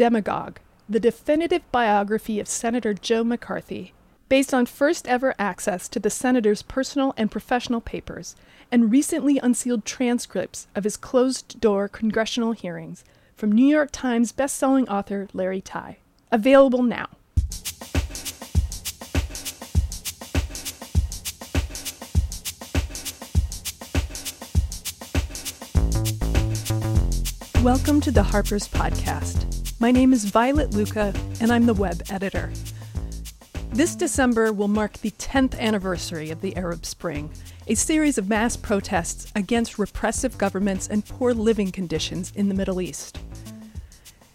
Demagogue, the definitive biography of Senator Joe McCarthy, based on first ever access to the senator's personal and professional papers and recently unsealed transcripts of his closed door congressional hearings from New York Times bestselling author Larry Tye. Available now. Welcome to the Harper's Podcast. My name is Violet Lucca, and I'm the web editor. This December will mark the 10th anniversary of the Arab Spring, a series of mass protests against repressive governments and poor living conditions in the Middle East.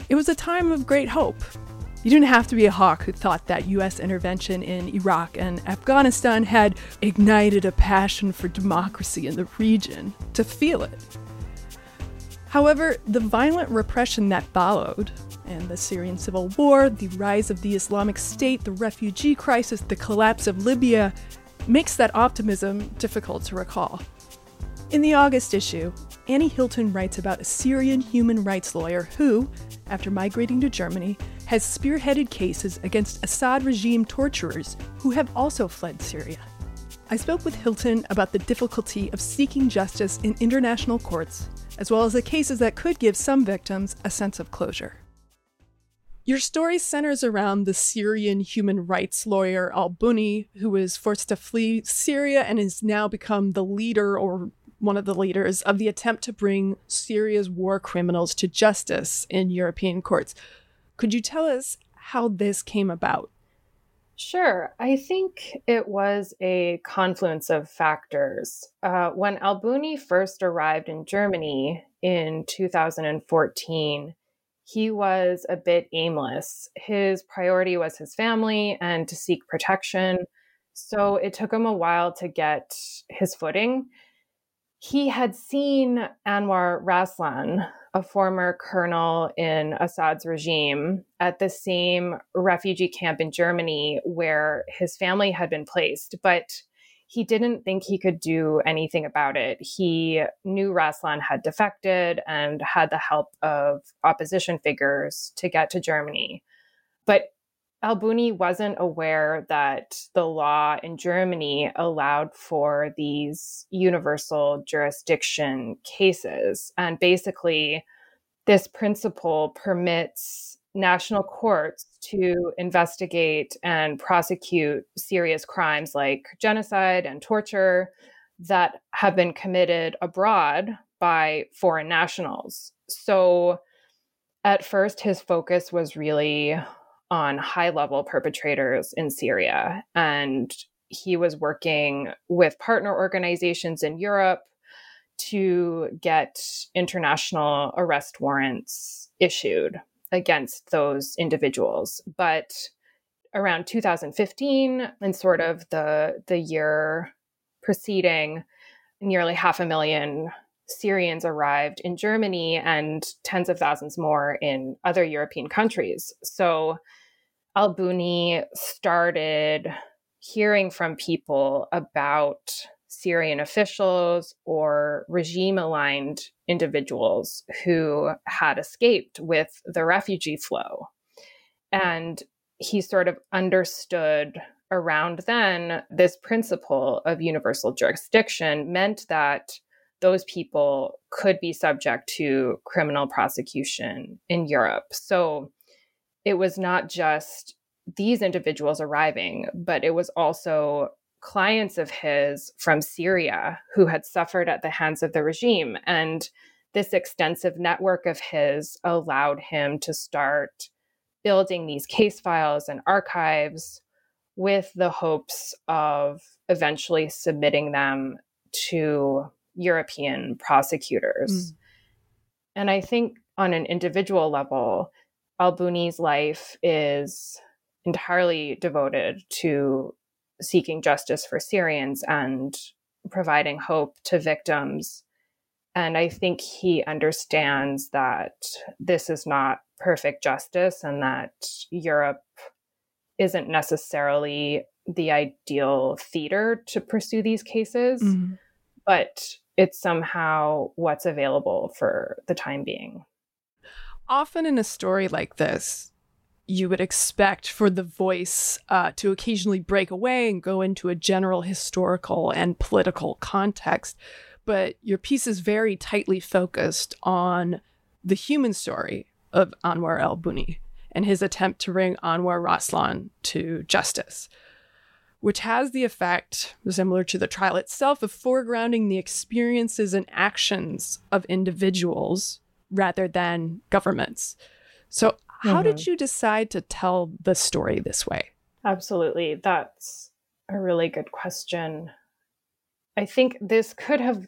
It was a time of great hope. You didn't have to be a hawk who thought that US intervention in Iraq and Afghanistan had ignited a passion for democracy in the region to feel it. However, the violent repression that followed, and the Syrian civil war, the rise of the Islamic State, the refugee crisis, the collapse of Libya, makes that optimism difficult to recall. In the August issue, Annie Hylton writes about a Syrian human rights lawyer who, after migrating to Germany, has spearheaded cases against Assad regime torturers who have also fled Syria. I spoke with Hylton about the difficulty of seeking justice in international courts as well as the cases that could give some victims a sense of closure. Your story centers around the Syrian human rights lawyer Al Bunni, who was forced to flee Syria and has now become the leader or one of the leaders of the attempt to bring Syria's war criminals to justice in European courts. Could you tell us how this came about? Sure. I think it was a confluence of factors. Uh, when Al Bunni first arrived in Germany in 2014, he was a bit aimless. His priority was his family and to seek protection. So it took him a while to get his footing. He had seen Anwar Raslan, a former colonel in Assad's regime at the same refugee camp in Germany where his family had been placed, but he didn't think he could do anything about it. He knew Raslan had defected and had the help of opposition figures to get to Germany. But Al Bunni wasn't aware that the law in Germany allowed for these universal jurisdiction cases. And basically, this principle permits national courts to investigate and prosecute serious crimes like genocide and torture that have been committed abroad by foreign nationals. So, at first, his focus was really on high level perpetrators in Syria. And he was working with partner organizations in Europe to get international arrest warrants issued against those individuals. But around 2015 and sort of the the year preceding nearly half a million Syrians arrived in Germany and tens of thousands more in other European countries. So Al Bunni started hearing from people about Syrian officials or regime aligned individuals who had escaped with the refugee flow. And he sort of understood around then this principle of universal jurisdiction meant that those people could be subject to criminal prosecution in Europe. So it was not just these individuals arriving, but it was also clients of his from Syria who had suffered at the hands of the regime. And this extensive network of his allowed him to start building these case files and archives with the hopes of eventually submitting them to European prosecutors. Mm. And I think on an individual level, Al Bunni's life is entirely devoted to seeking justice for Syrians and providing hope to victims. And I think he understands that this is not perfect justice and that Europe isn't necessarily the ideal theater to pursue these cases, mm-hmm. but it's somehow what's available for the time being. often in a story like this, you would expect for the voice uh, to occasionally break away and go into a general historical and political context. But your piece is very tightly focused on the human story of Anwar al-Bunni and his attempt to bring Anwar Raslan to justice, which has the effect, similar to the trial itself, of foregrounding the experiences and actions of individuals rather than governments. So, how mm-hmm. did you decide to tell the story this way? Absolutely. That's a really good question. I think this could have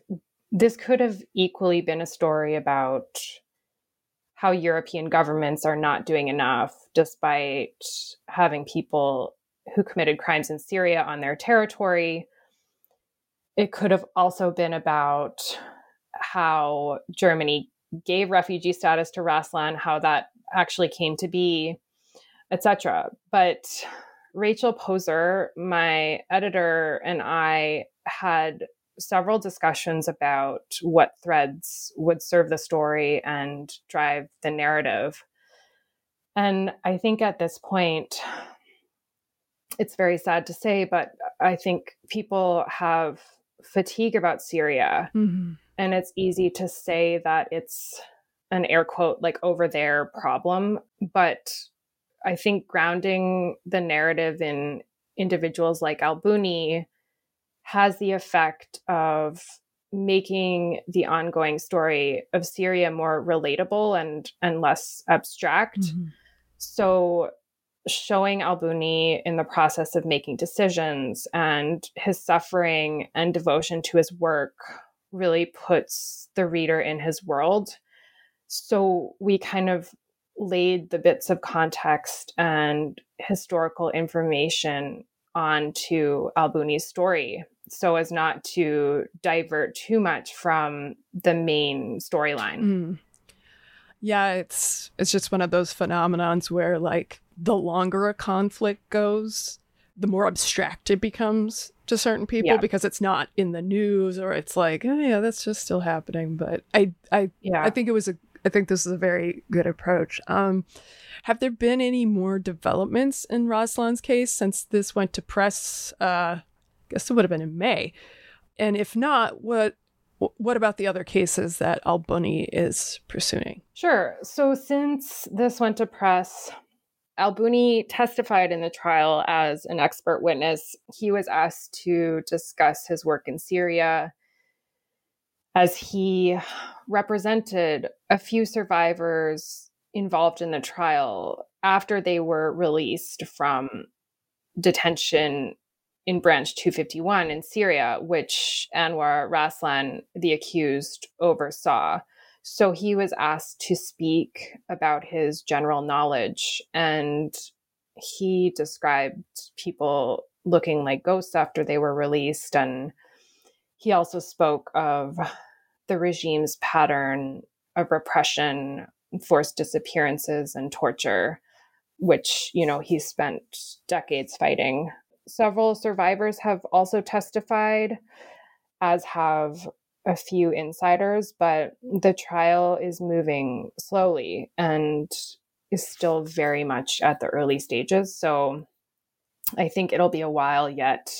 this could have equally been a story about how European governments are not doing enough despite having people who committed crimes in Syria on their territory. It could have also been about how Germany gave refugee status to Raslan, how that actually came to be, etc. But Rachel Poser, my editor, and I had several discussions about what threads would serve the story and drive the narrative. And I think at this point, it's very sad to say, but I think people have fatigue about Syria. Mm-hmm. And it's easy to say that it's an air quote, like over there problem. But I think grounding the narrative in individuals like Al Bunni has the effect of making the ongoing story of Syria more relatable and and less abstract. Mm-hmm. So showing Al Bunni in the process of making decisions and his suffering and devotion to his work really puts the reader in his world. So we kind of laid the bits of context and historical information onto Al Bunni's story so as not to divert too much from the main storyline. Mm. Yeah, it's it's just one of those phenomenons where like the longer a conflict goes, the more abstract it becomes to certain people yeah. because it's not in the news or it's like, oh yeah, that's just still happening. But I I yeah. I think it was a I think this is a very good approach. Um, have there been any more developments in Raslan's case since this went to press? Uh, I guess it would have been in May. And if not, what what about the other cases that Al Bunni is pursuing? Sure. So since this went to press, Al Bunni testified in the trial as an expert witness. He was asked to discuss his work in Syria as he represented a few survivors involved in the trial after they were released from detention in branch 251 in Syria, which Anwar Raslan, the accused, oversaw. So he was asked to speak about his general knowledge, and he described people looking like ghosts after they were released. And he also spoke of the regime's pattern of repression, forced disappearances, and torture, which, you know, he spent decades fighting Several survivors have also testified, as have a few insiders, but the trial is moving slowly and is still very much at the early stages. So I think it'll be a while yet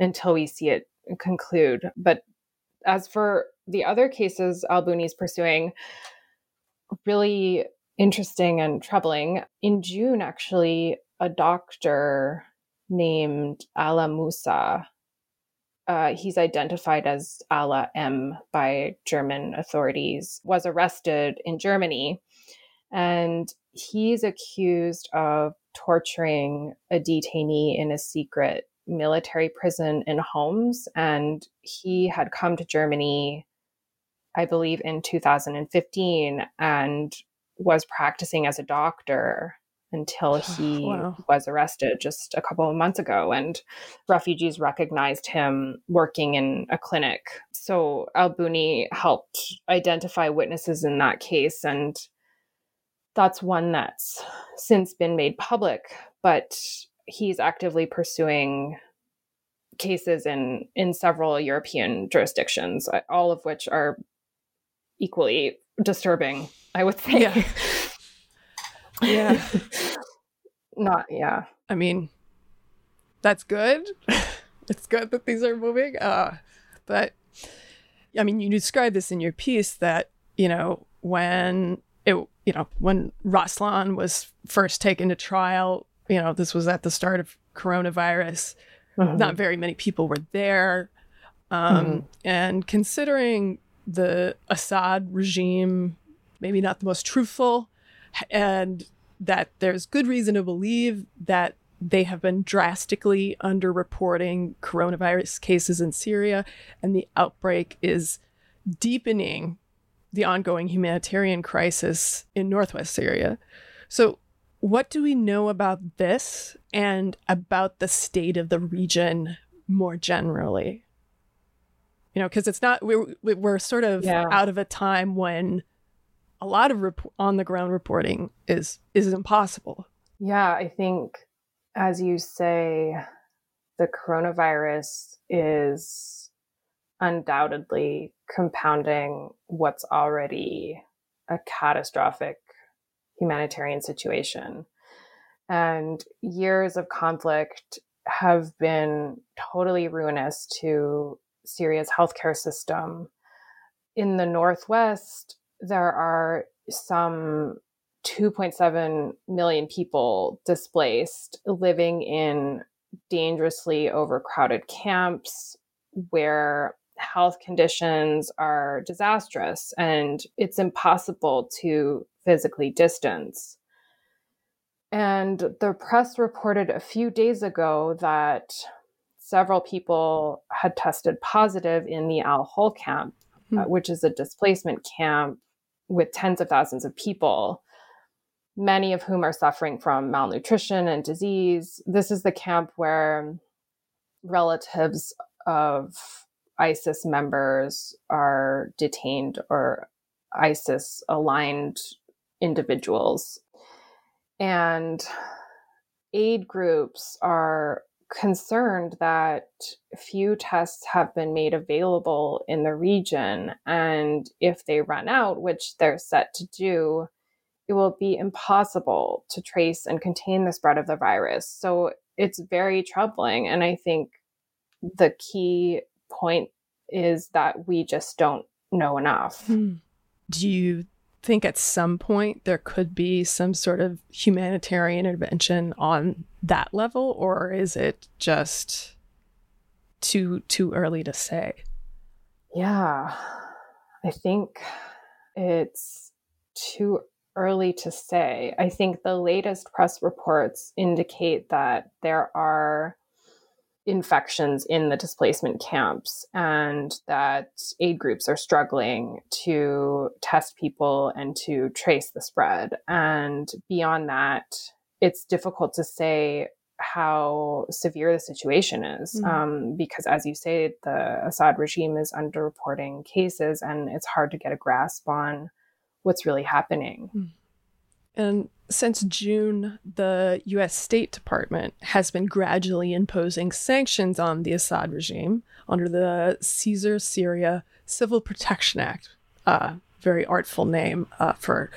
until we see it conclude. But as for the other cases Al Bunni's pursuing, really interesting and troubling. In June, actually, a doctor named Alaa Mousa. Uh, he's identified as Ala M by German authorities, was arrested in Germany. And he's accused of torturing a detainee in a secret military prison in Homs. And he had come to Germany, I believe, in 2015 and was practicing as a doctor until he wow. was arrested just a couple of months ago. And refugees recognized him working in a clinic. So Al Bunni helped identify witnesses in that case. And that's one that's since been made public, but he's actively pursuing cases in in several European jurisdictions, all of which are equally disturbing, I would say. Yeah. Yeah. Not, yeah. I mean, that's good. it's good that these are moving. Uh, but I mean, you describe this in your piece that, you know, when it, you know, when Raslan was first taken to trial, you know, this was at the start of coronavirus. Mm-hmm. Not very many people were there. Um, mm-hmm. And considering the Assad regime, maybe not the most truthful, and that there's good reason to believe that they have been drastically underreporting coronavirus cases in Syria, and the outbreak is deepening the ongoing humanitarian crisis in northwest Syria. So, what do we know about this and about the state of the region more generally? You know, because it's not we're we're sort of yeah. out of a time when a lot of rep- on the ground reporting is is impossible. Yeah, I think as you say, the coronavirus is undoubtedly compounding what's already a catastrophic humanitarian situation. And years of conflict have been totally ruinous to Syria's healthcare system. In the Northwest, there are some 2.7 million people displaced living in dangerously overcrowded camps where health conditions are disastrous and it's impossible to physically distance. And the press reported a few days ago that several people had tested positive in the Al Hol camp, mm-hmm. uh, which is a displacement camp with tens of thousands of people many of whom are suffering from malnutrition and disease. This is the camp where relatives of ISIS members are detained or ISIS aligned individuals. And aid groups are concerned that few tests have been made available in the region. And if they run out, which they're set to do, it will be impossible to trace and contain the spread of the virus. So it's very troubling. And I think the key point is that we just don't know enough. Hmm. Do you think at some point there could be some sort of humanitarian intervention on that level or is it just too too early to say? Yeah. I think it's too early to say. I think the latest press reports indicate that there are infections in the displacement camps and that aid groups are struggling to test people and to trace the spread. And beyond that, it's difficult to say how severe the situation is mm-hmm. um, because, as you say, the Assad regime is underreporting cases and it's hard to get a grasp on what's really happening. Hmm. And since June, the US State Department has been gradually imposing sanctions on the Assad regime under the Caesar Syria Civil Protection Act. Uh, very artful name uh, for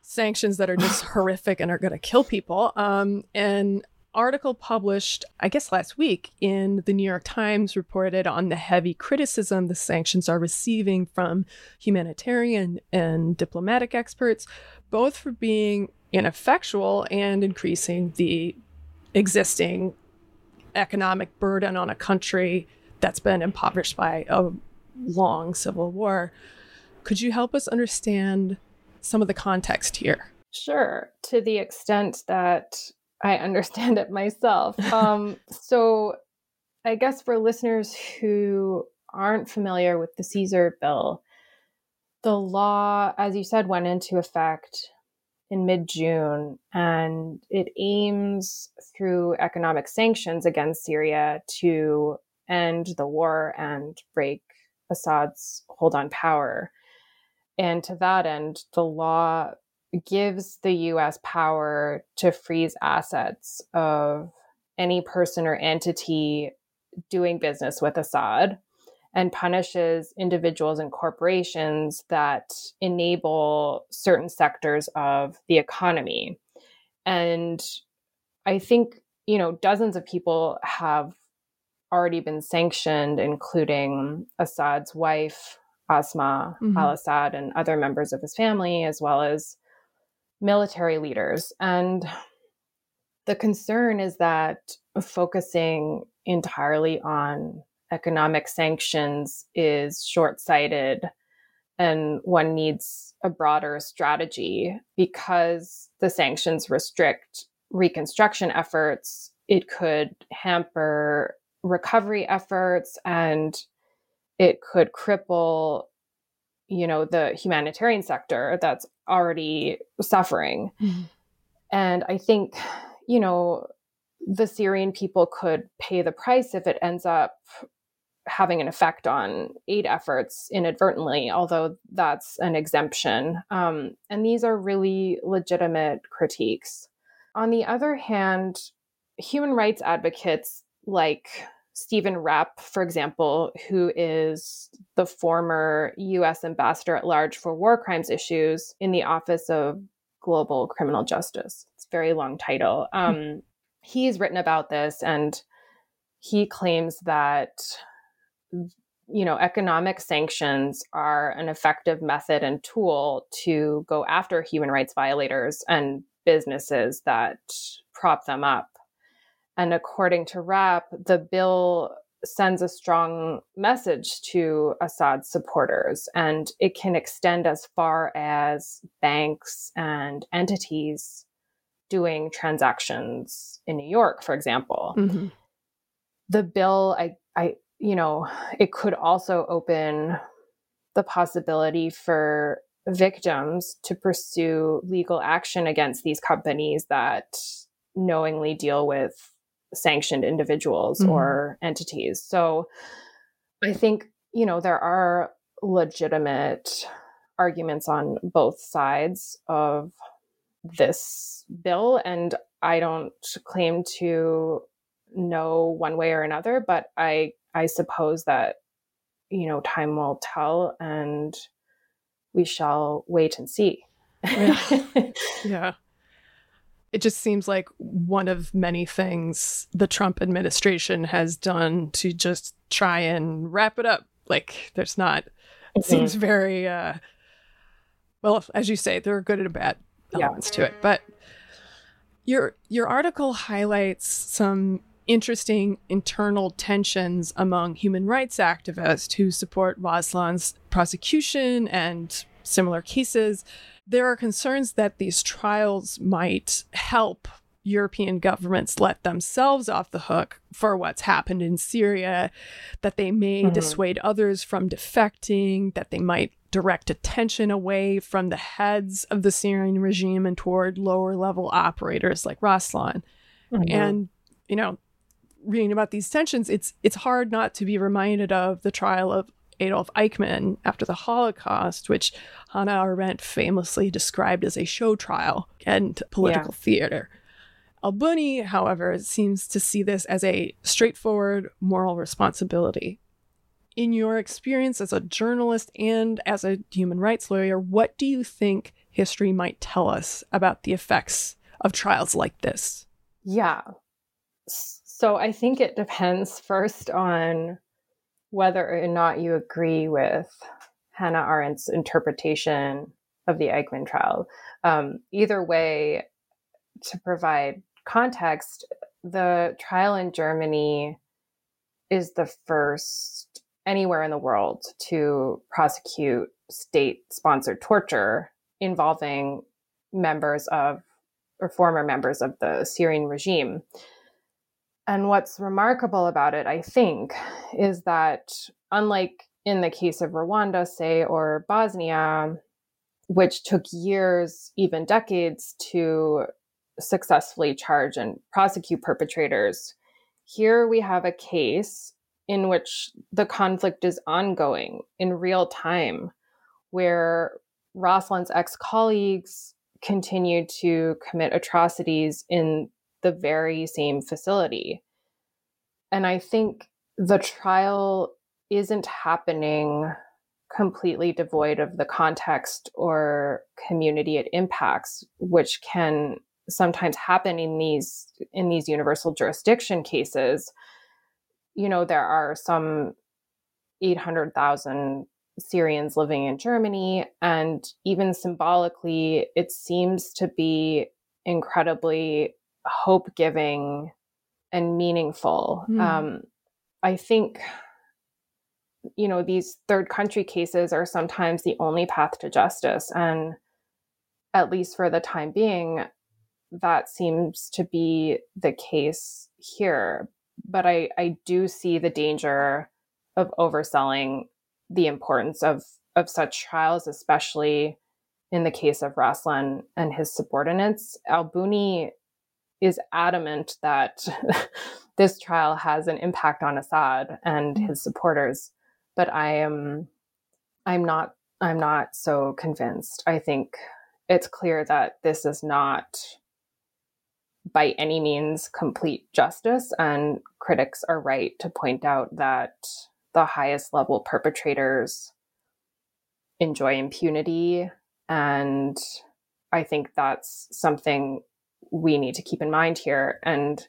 sanctions that are just horrific and are going to kill people. Um, and article published, I guess last week, in the New York Times reported on the heavy criticism the sanctions are receiving from humanitarian and diplomatic experts, both for being ineffectual and increasing the existing economic burden on a country that's been impoverished by a long civil war. Could you help us understand some of the context here? Sure, to the extent that I understand it myself. Um, so, I guess for listeners who aren't familiar with the Caesar bill, the law, as you said, went into effect in mid June, and it aims through economic sanctions against Syria to end the war and break Assad's hold on power. And to that end, the law gives the US power to freeze assets of any person or entity doing business with Assad and punishes individuals and corporations that enable certain sectors of the economy. and I think, you know, dozens of people have already been sanctioned, including Assad's wife, Asma mm-hmm. al Assad, and other members of his family, as well as military leaders. And the concern is that focusing entirely on economic sanctions is short sighted and one needs a broader strategy because the sanctions restrict reconstruction efforts. It could hamper recovery efforts and it could cripple you know the humanitarian sector that's already suffering. Mm-hmm. and i think you know the syrian people could pay the price if it ends up having an effect on aid efforts inadvertently although that's an exemption. Um, and these are really legitimate critiques. On the other hand human rights advocates like Stephen Rapp, for example, who is the former US ambassador at large for war crimes issues in the Office of Global Criminal Justice. It's a very long title. Hmm. Um, he's written about this and he claims that you know economic sanctions are an effective method and tool to go after human rights violators and businesses that prop them up and according to Rapp, the bill sends a strong message to Assad's supporters, and it can extend as far as banks and entities doing transactions in New York, for example. Mm-hmm. The bill, I, I, you know, it could also open the possibility for victims to pursue legal action against these companies that knowingly deal with sanctioned individuals mm-hmm. or entities. So I think, you know, there are legitimate arguments on both sides of this bill. And I don't claim to know one way or another, but I I suppose that, you know, time will tell and we shall wait and see. yeah. yeah it just seems like one of many things the Trump administration has done to just try and wrap it up. Like there's not it mm-hmm. seems very uh well, as you say, there are good and bad elements yeah. to it. But your your article highlights some interesting internal tensions among human rights activists who support Raslan's prosecution and similar cases there are concerns that these trials might help European governments let themselves off the hook for what's happened in Syria, that they may mm-hmm. dissuade others from defecting, that they might direct attention away from the heads of the Syrian regime and toward lower level operators like Raslan. Mm-hmm. And, you know, reading about these tensions, it's it's hard not to be reminded of the trial of Adolf Eichmann after the Holocaust, which Hannah Arendt famously described as a show trial and political yeah. theater. Al-Bunni, however, seems to see this as a straightforward moral responsibility. In your experience as a journalist and as a human rights lawyer, what do you think history might tell us about the effects of trials like this? Yeah. So I think it depends first on whether or not you agree with Hannah Arendt's interpretation of the Eichmann trial. Um, either way, to provide context, the trial in Germany is the first anywhere in the world to prosecute state sponsored torture involving members of or former members of the Syrian regime. And what's remarkable about it, I think, is that unlike in the case of Rwanda, say, or Bosnia, which took years, even decades, to successfully charge and prosecute perpetrators, here we have a case in which the conflict is ongoing in real time, where Raslan's ex colleagues continue to commit atrocities in the very same facility. And I think the trial isn't happening completely devoid of the context or community it impacts, which can sometimes happen in these in these universal jurisdiction cases you know there are some 800,000 Syrians living in Germany and even symbolically it seems to be incredibly hope giving and meaningful mm. um, i think you know these third country cases are sometimes the only path to justice and at least for the time being that seems to be the case here. But I, I do see the danger of overselling the importance of, of such trials, especially in the case of Raslan and his subordinates. Al-Bunni is adamant that this trial has an impact on Assad and mm. his supporters, but I am I'm not I'm not so convinced. I think it's clear that this is not by any means complete justice. And critics are right to point out that the highest level perpetrators enjoy impunity. And I think that's something we need to keep in mind here. And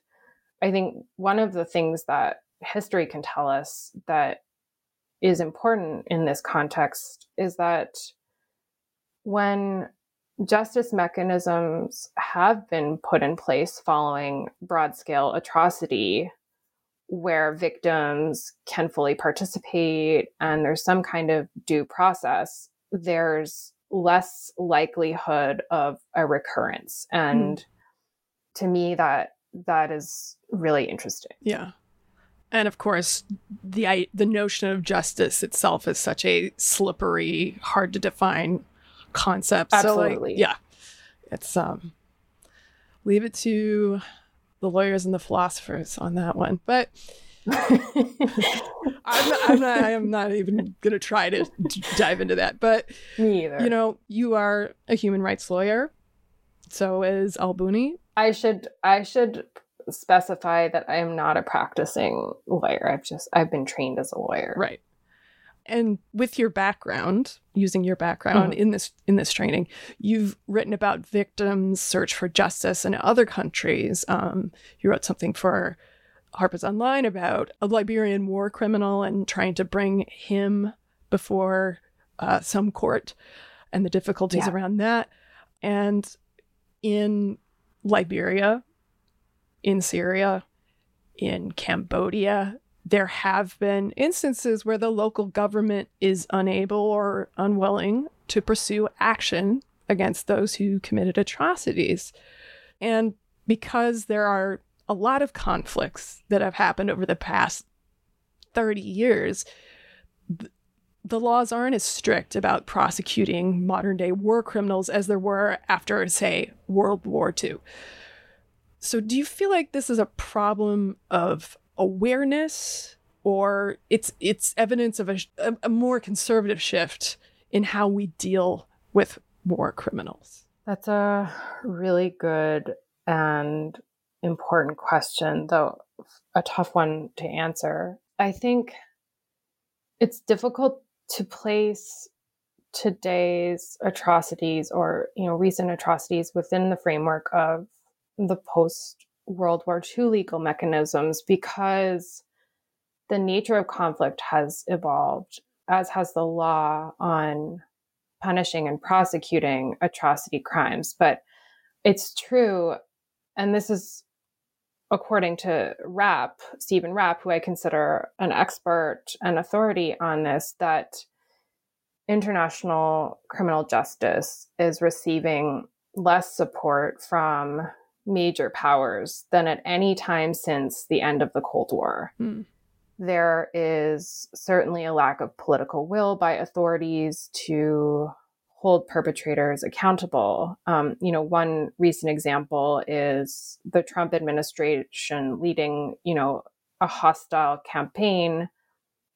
I think one of the things that history can tell us that is important in this context is that when justice mechanisms have been put in place following broad scale atrocity where victims can fully participate and there's some kind of due process, there's less likelihood of a recurrence. And mm. To me, that that is really interesting. Yeah. And of course, the the notion of justice itself is such a slippery, hard to define concept. Absolutely. So like, yeah. It's um leave it to the lawyers and the philosophers on that one. But I'm, not, I'm not I am not even gonna try to dive into that. But me either. You know, you are a human rights lawyer. So is Al-Bunni. I should I should specify that I am not a practicing lawyer. I've just I've been trained as a lawyer. Right and with your background using your background mm-hmm. in this in this training you've written about victims search for justice in other countries um, you wrote something for harper's online about a liberian war criminal and trying to bring him before uh, some court and the difficulties yeah. around that and in liberia in syria in cambodia there have been instances where the local government is unable or unwilling to pursue action against those who committed atrocities. And because there are a lot of conflicts that have happened over the past 30 years, the laws aren't as strict about prosecuting modern day war criminals as there were after, say, World War II. So, do you feel like this is a problem of awareness or it's it's evidence of a, a, more conservative shift in how we deal with war criminals that's a really good and important question though a tough one to answer i think it's difficult to place today's atrocities or you know recent atrocities within the framework of the post World War II legal mechanisms because the nature of conflict has evolved, as has the law on punishing and prosecuting atrocity crimes. But it's true, and this is according to Rapp, Stephen Rapp, who I consider an expert and authority on this, that international criminal justice is receiving less support from major powers than at any time since the end of the Cold War. Mm. There is certainly a lack of political will by authorities to hold perpetrators accountable. Um, you know, one recent example is the Trump administration leading, you know, a hostile campaign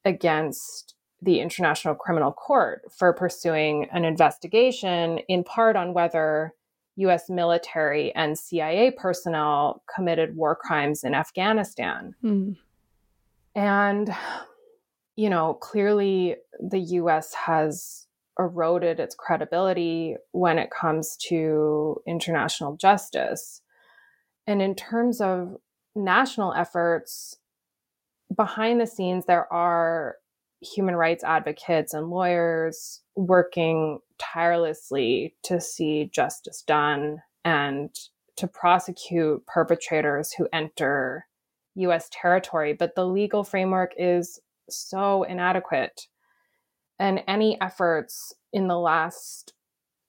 against the International Criminal Court for pursuing an investigation, in part on whether US military and CIA personnel committed war crimes in Afghanistan. Mm. And, you know, clearly the US has eroded its credibility when it comes to international justice. And in terms of national efforts, behind the scenes, there are human rights advocates and lawyers working tirelessly to see justice done and to prosecute perpetrators who enter US territory. But the legal framework is so inadequate. And any efforts in the last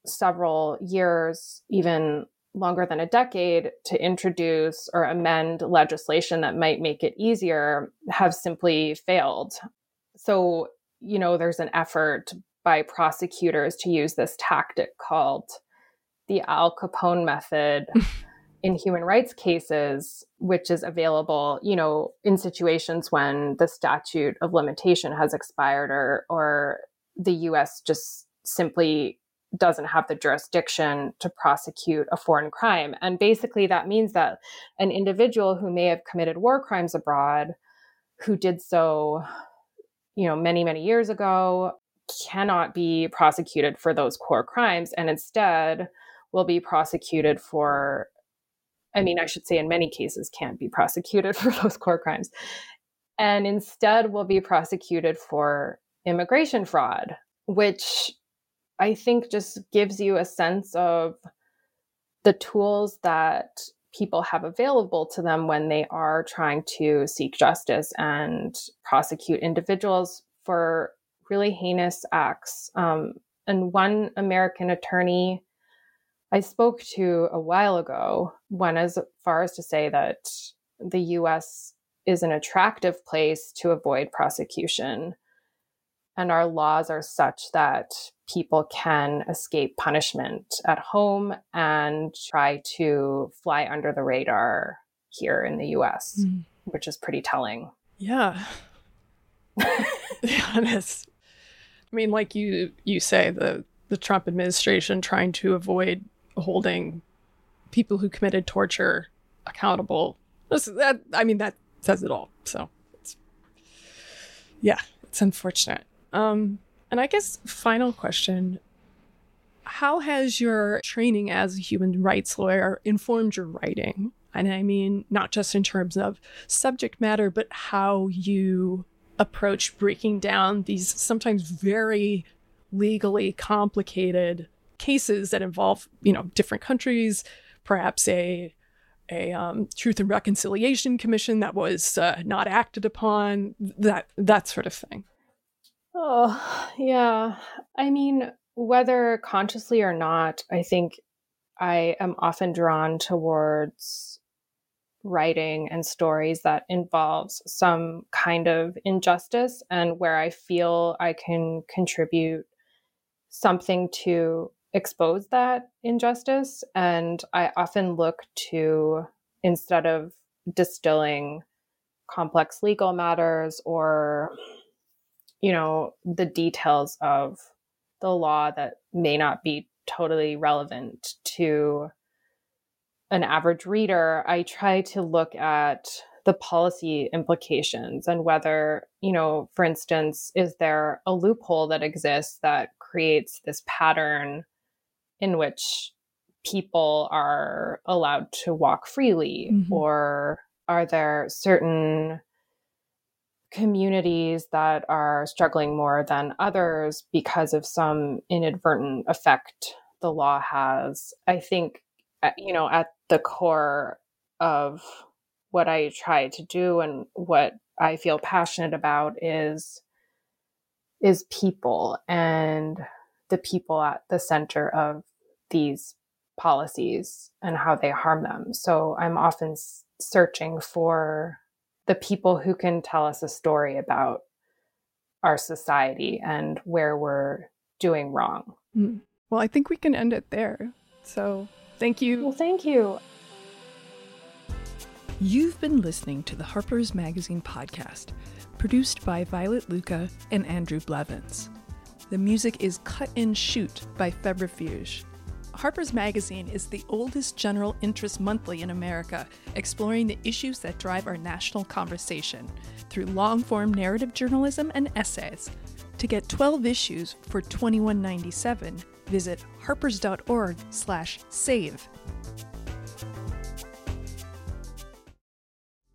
several years, even longer than a decade, to introduce or amend legislation that might make it easier have simply failed. So, you know, there's an effort by prosecutors to use this tactic called the Al Capone method. in human rights cases, which is available, you know, in situations when the statute of limitation has expired or or the US just simply doesn't have the jurisdiction to prosecute a foreign crime. And basically that means that an individual who may have committed war crimes abroad who did so you know many many years ago cannot be prosecuted for those core crimes and instead will be prosecuted for I mean, I should say, in many cases, can't be prosecuted for those core crimes, and instead will be prosecuted for immigration fraud, which I think just gives you a sense of the tools that people have available to them when they are trying to seek justice and prosecute individuals for really heinous acts. Um, and one American attorney I spoke to a while ago went as far as to say that the US is an attractive place to avoid prosecution. And our laws are such that people can escape punishment at home and try to fly under the radar here in the US, mm. which is pretty telling. Yeah. be honest. I mean, like you you say, the the Trump administration trying to avoid holding people who committed torture accountable. that I mean that says it all. So it's yeah, it's unfortunate. Um, and I guess final question: How has your training as a human rights lawyer informed your writing? And I mean not just in terms of subject matter, but how you approach breaking down these sometimes very legally complicated cases that involve, you know, different countries, perhaps a a um, Truth and Reconciliation Commission that was uh, not acted upon, that that sort of thing. Oh, yeah. I mean, whether consciously or not, I think I am often drawn towards writing and stories that involves some kind of injustice and where I feel I can contribute something to expose that injustice. And I often look to, instead of distilling complex legal matters or, you know, the details of the law that may not be totally relevant to an average reader, I try to look at the policy implications and whether, you know, for instance, is there a loophole that exists that creates this pattern in which people are allowed to walk freely mm-hmm. or are there certain communities that are struggling more than others because of some inadvertent effect the law has i think uh, you know at the core of what i try to do and what i feel passionate about is is people and the people at the center of these policies and how they harm them. So I'm often searching for the people who can tell us a story about our society and where we're doing wrong. Mm. Well, I think we can end it there. So thank you. Well, thank you. You've been listening to the Harper's Magazine podcast, produced by Violet Lucca and Andrew Blevins. The music is Cut and Shoot by Febrifuge. Harper's Magazine is the oldest general interest monthly in America, exploring the issues that drive our national conversation through long form narrative journalism and essays. To get 12 issues for $21.97, visit harpers.org/save.